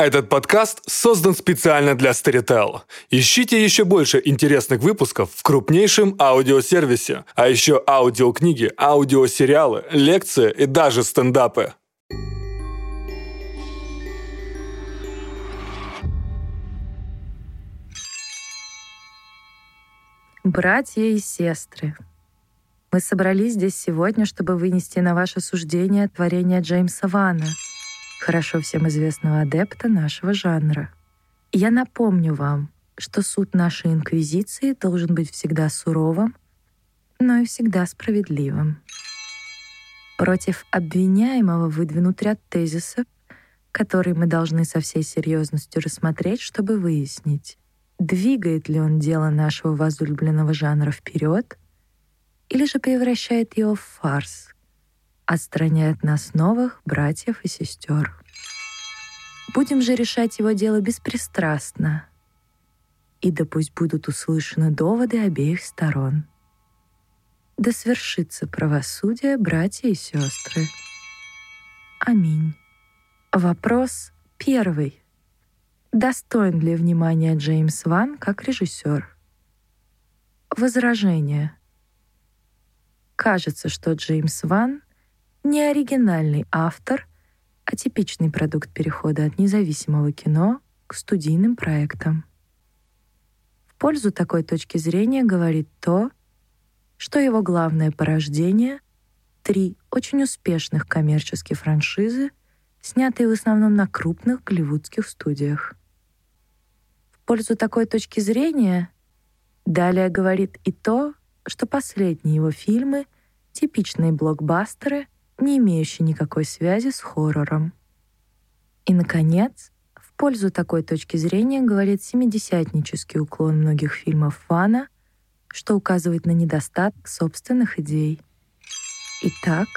Этот подкаст создан специально для Storytel. Ищите еще больше интересных выпусков в крупнейшем аудиосервисе, а еще аудиокниги, аудиосериалы, лекции и даже стендапы. Братья и сестры, мы собрались здесь сегодня, чтобы вынести на ваше суждение творение Джеймса Вана — хорошо всем известного адепта нашего жанра. я напомню вам, что суд нашей инквизиции должен быть всегда суровым, но и всегда справедливым. Против обвиняемого выдвинут ряд тезисов, которые мы должны со всей серьезностью рассмотреть, чтобы выяснить, двигает ли он дело нашего возлюбленного жанра вперед или же превращает его в фарс, отстраняет нас новых братьев и сестер. Будем же решать его дело беспристрастно, и да пусть будут услышаны доводы обеих сторон. Да свершится правосудие, братья и сестры. Аминь. Вопрос первый. Достоин ли внимания Джеймс Ван как режиссер? Возражение. Кажется, что Джеймс Ван не оригинальный автор, а типичный продукт перехода от независимого кино к студийным проектам. В пользу такой точки зрения говорит то, что его главное порождение — три очень успешных коммерческие франшизы, снятые в основном на крупных голливудских студиях. В пользу такой точки зрения далее говорит и то, что последние его фильмы — типичные блокбастеры — не имеющий никакой связи с хоррором. И, наконец, в пользу такой точки зрения говорит семидесятнический уклон многих фильмов Вана, что указывает на недостаток собственных идей. Итак,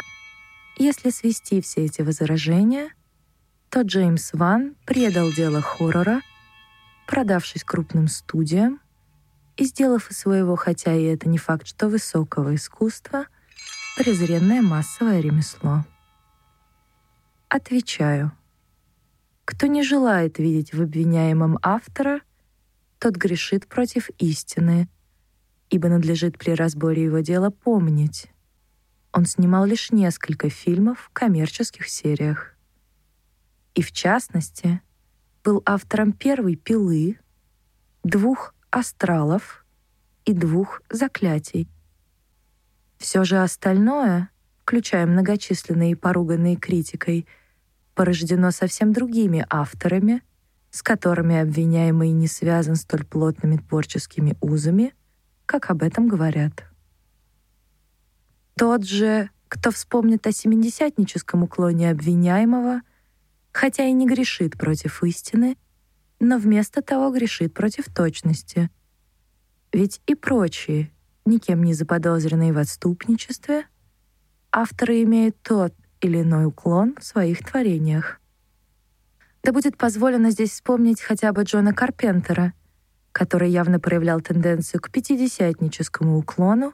если свести все эти возражения, то Джеймс Ван предал дело хоррора, продавшись крупным студиям и сделав из своего, хотя и это не факт, что высокого искусства, презренное массовое ремесло. Отвечаю. Кто не желает видеть в обвиняемом автора, тот грешит против истины, ибо надлежит при разборе его дела помнить. Он снимал лишь несколько фильмов в коммерческих сериях. И в частности, был автором первой «Пилы», двух «Астралов» и двух «Заклятий», все же остальное, включая многочисленные и поруганные критикой, порождено совсем другими авторами, с которыми обвиняемый не связан столь плотными творческими узами, как об этом говорят. Тот же, кто вспомнит о семидесятническом уклоне обвиняемого, хотя и не грешит против истины, но вместо того грешит против точности. Ведь и прочие, никем не заподозренные в отступничестве, авторы имеют тот или иной уклон в своих творениях. Да будет позволено здесь вспомнить хотя бы Джона Карпентера, который явно проявлял тенденцию к пятидесятническому уклону,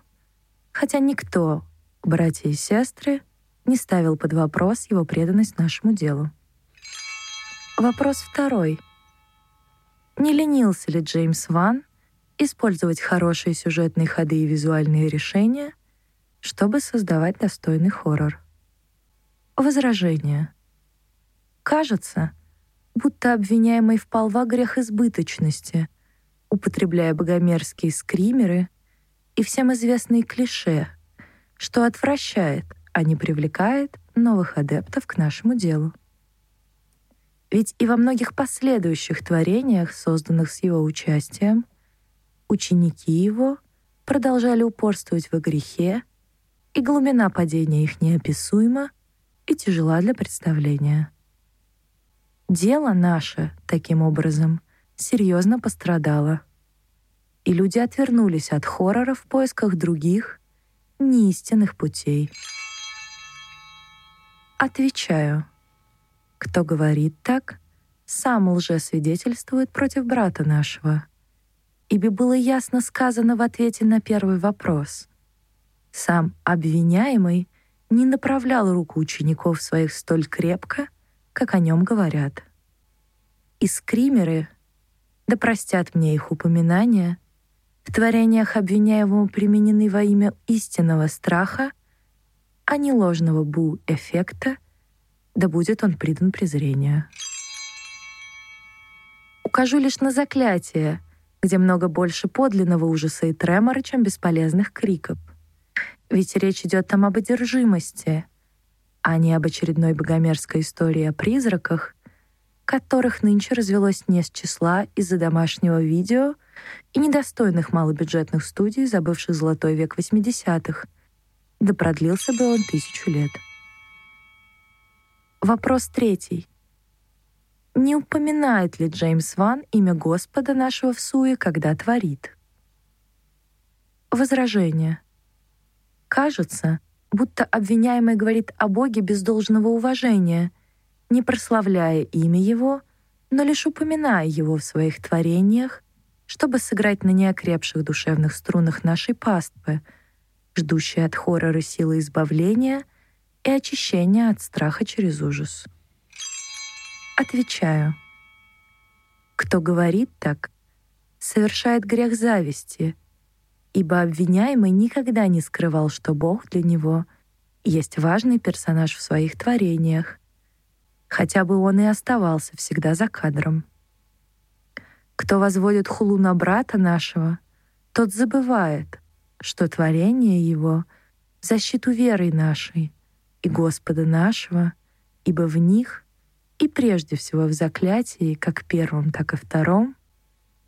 хотя никто, братья и сестры, не ставил под вопрос его преданность нашему делу. Вопрос второй. Не ленился ли Джеймс Ван использовать хорошие сюжетные ходы и визуальные решения, чтобы создавать достойный хоррор. Возражение. Кажется, будто обвиняемый впал во грех избыточности, употребляя богомерзкие скримеры и всем известные клише, что отвращает, а не привлекает новых адептов к нашему делу. Ведь и во многих последующих творениях, созданных с его участием, Ученики его продолжали упорствовать во грехе, и глубина падения их неописуема и тяжела для представления. Дело наше, таким образом, серьезно пострадало, и люди отвернулись от хоррора в поисках других, неистинных путей. Отвечаю. Кто говорит так, сам лжесвидетельствует против брата нашего — ибо было ясно сказано в ответе на первый вопрос. Сам обвиняемый не направлял руку учеников своих столь крепко, как о нем говорят. И скримеры, да простят мне их упоминания, в творениях обвиняемого применены во имя истинного страха, а не ложного бу-эффекта, да будет он придан презрению. Укажу лишь на заклятие, где много больше подлинного ужаса и тремора, чем бесполезных криков. Ведь речь идет там об одержимости, а не об очередной богомерзкой истории о призраках, которых нынче развелось не с числа из-за домашнего видео и недостойных малобюджетных студий, забывших золотой век 80-х, да продлился бы он тысячу лет. Вопрос третий. Не упоминает ли Джеймс Ван имя Господа нашего в суе, когда творит? Возражение. Кажется, будто обвиняемый говорит о Боге без должного уважения, не прославляя имя Его, но лишь упоминая Его в своих творениях, чтобы сыграть на неокрепших душевных струнах нашей паствы, ждущей от хоррора силы избавления и очищения от страха через ужас. Отвечаю. Кто говорит так, совершает грех зависти, ибо обвиняемый никогда не скрывал, что Бог для него есть важный персонаж в своих творениях, хотя бы он и оставался всегда за кадром. Кто возводит хулу на брата нашего, тот забывает, что творение его — защиту веры нашей и Господа нашего, ибо в них — и прежде всего в заклятии, как первом, так и втором,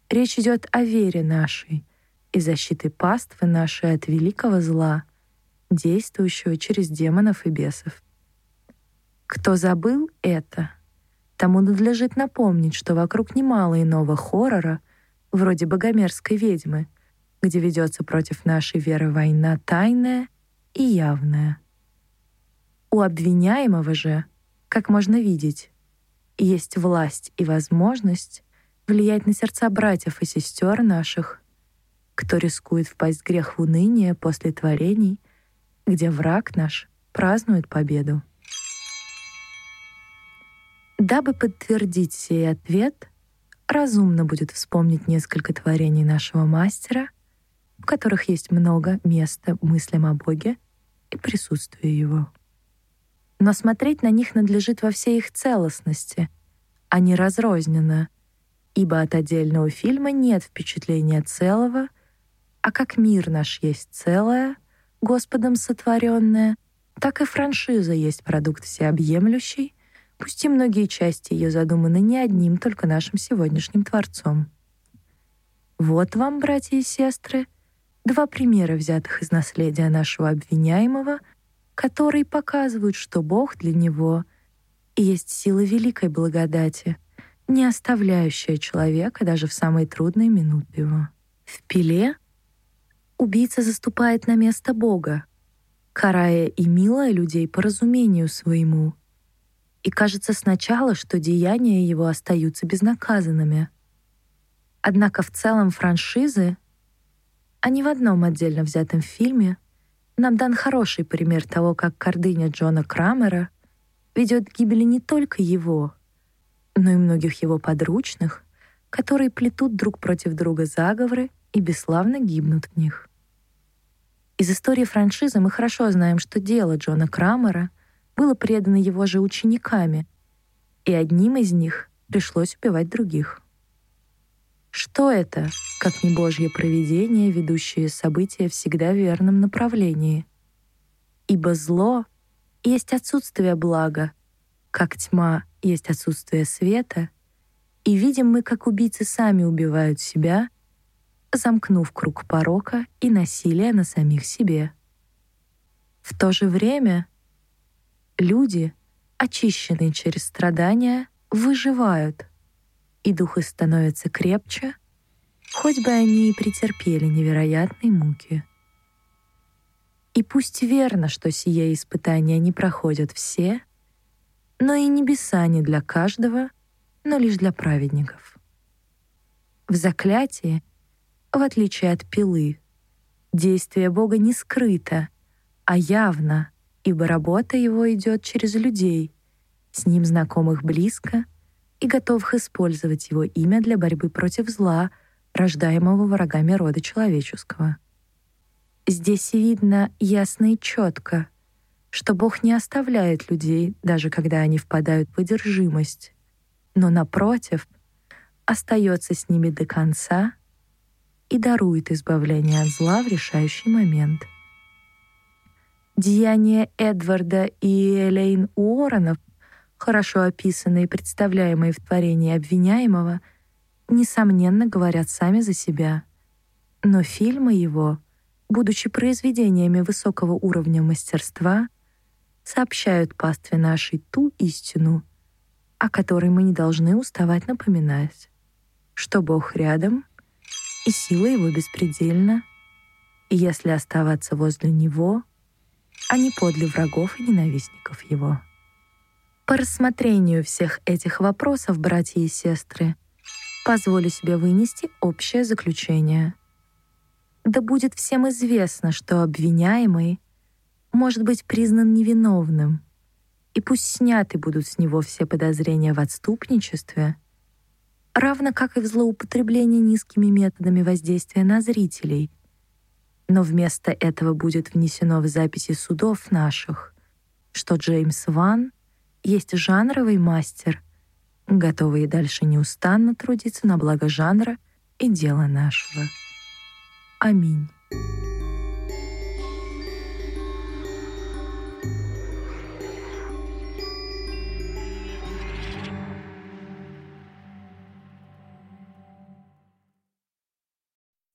речь идет о вере нашей и защиты паствы нашей от великого зла, действующего через демонов и бесов. Кто забыл это, тому надлежит напомнить, что вокруг немало иного хоррора, вроде богомерзкой ведьмы, где ведется против нашей веры война тайная и явная. У обвиняемого же, как можно видеть, есть власть и возможность влиять на сердца братьев и сестер наших, кто рискует впасть в грех в уныние после творений, где враг наш празднует победу. Дабы подтвердить сей ответ, разумно будет вспомнить несколько творений нашего мастера, в которых есть много места мыслям о Боге и присутствии Его но смотреть на них надлежит во всей их целостности, а не разрозненно, ибо от отдельного фильма нет впечатления целого, а как мир наш есть целое, Господом сотворенное, так и франшиза есть продукт всеобъемлющий, пусть и многие части ее задуманы не одним только нашим сегодняшним Творцом. Вот вам, братья и сестры, два примера, взятых из наследия нашего обвиняемого — которые показывают, что Бог для него есть сила великой благодати, не оставляющая человека даже в самые трудные минуты его. В пиле убийца заступает на место Бога, карая и милая людей по разумению своему. И кажется сначала, что деяния его остаются безнаказанными. Однако в целом франшизы, а не в одном отдельно взятом фильме — нам дан хороший пример того, как гордыня Джона Крамера ведет к гибели не только его, но и многих его подручных, которые плетут друг против друга заговоры и бесславно гибнут в них. Из истории франшизы мы хорошо знаем, что дело Джона Крамера было предано его же учениками, и одним из них пришлось убивать других. Что это, как не Божье провидение, ведущее события всегда в верном направлении? Ибо зло есть отсутствие блага, как тьма есть отсутствие света, и видим мы, как убийцы сами убивают себя, замкнув круг порока и насилия на самих себе. В то же время люди, очищенные через страдания, выживают — и дух их становится крепче, хоть бы они и претерпели невероятные муки. И пусть верно, что сие испытания не проходят все, но и небеса не для каждого, но лишь для праведников. В заклятии, в отличие от пилы, действие Бога не скрыто, а явно, ибо работа его идет через людей, с ним знакомых близко — и готовых использовать его имя для борьбы против зла, рождаемого врагами рода человеческого. Здесь видно ясно и четко, что Бог не оставляет людей, даже когда они впадают в одержимость, но, напротив, остается с ними до конца и дарует избавление от зла в решающий момент. Деяния Эдварда и Элейн Уорренов, хорошо описанные и представляемые в творении обвиняемого, несомненно, говорят сами за себя. Но фильмы его, будучи произведениями высокого уровня мастерства, сообщают пастве нашей ту истину, о которой мы не должны уставать напоминать, что Бог рядом, и сила Его беспредельна, и если оставаться возле Него, а не подле врагов и ненавистников Его. По рассмотрению всех этих вопросов, братья и сестры, позволю себе вынести общее заключение. Да будет всем известно, что обвиняемый может быть признан невиновным, и пусть сняты будут с него все подозрения в отступничестве, равно как и в злоупотреблении низкими методами воздействия на зрителей. Но вместо этого будет внесено в записи судов наших, что Джеймс Ван есть жанровый мастер — готовые дальше неустанно трудиться на благо жанра и дела нашего. Аминь.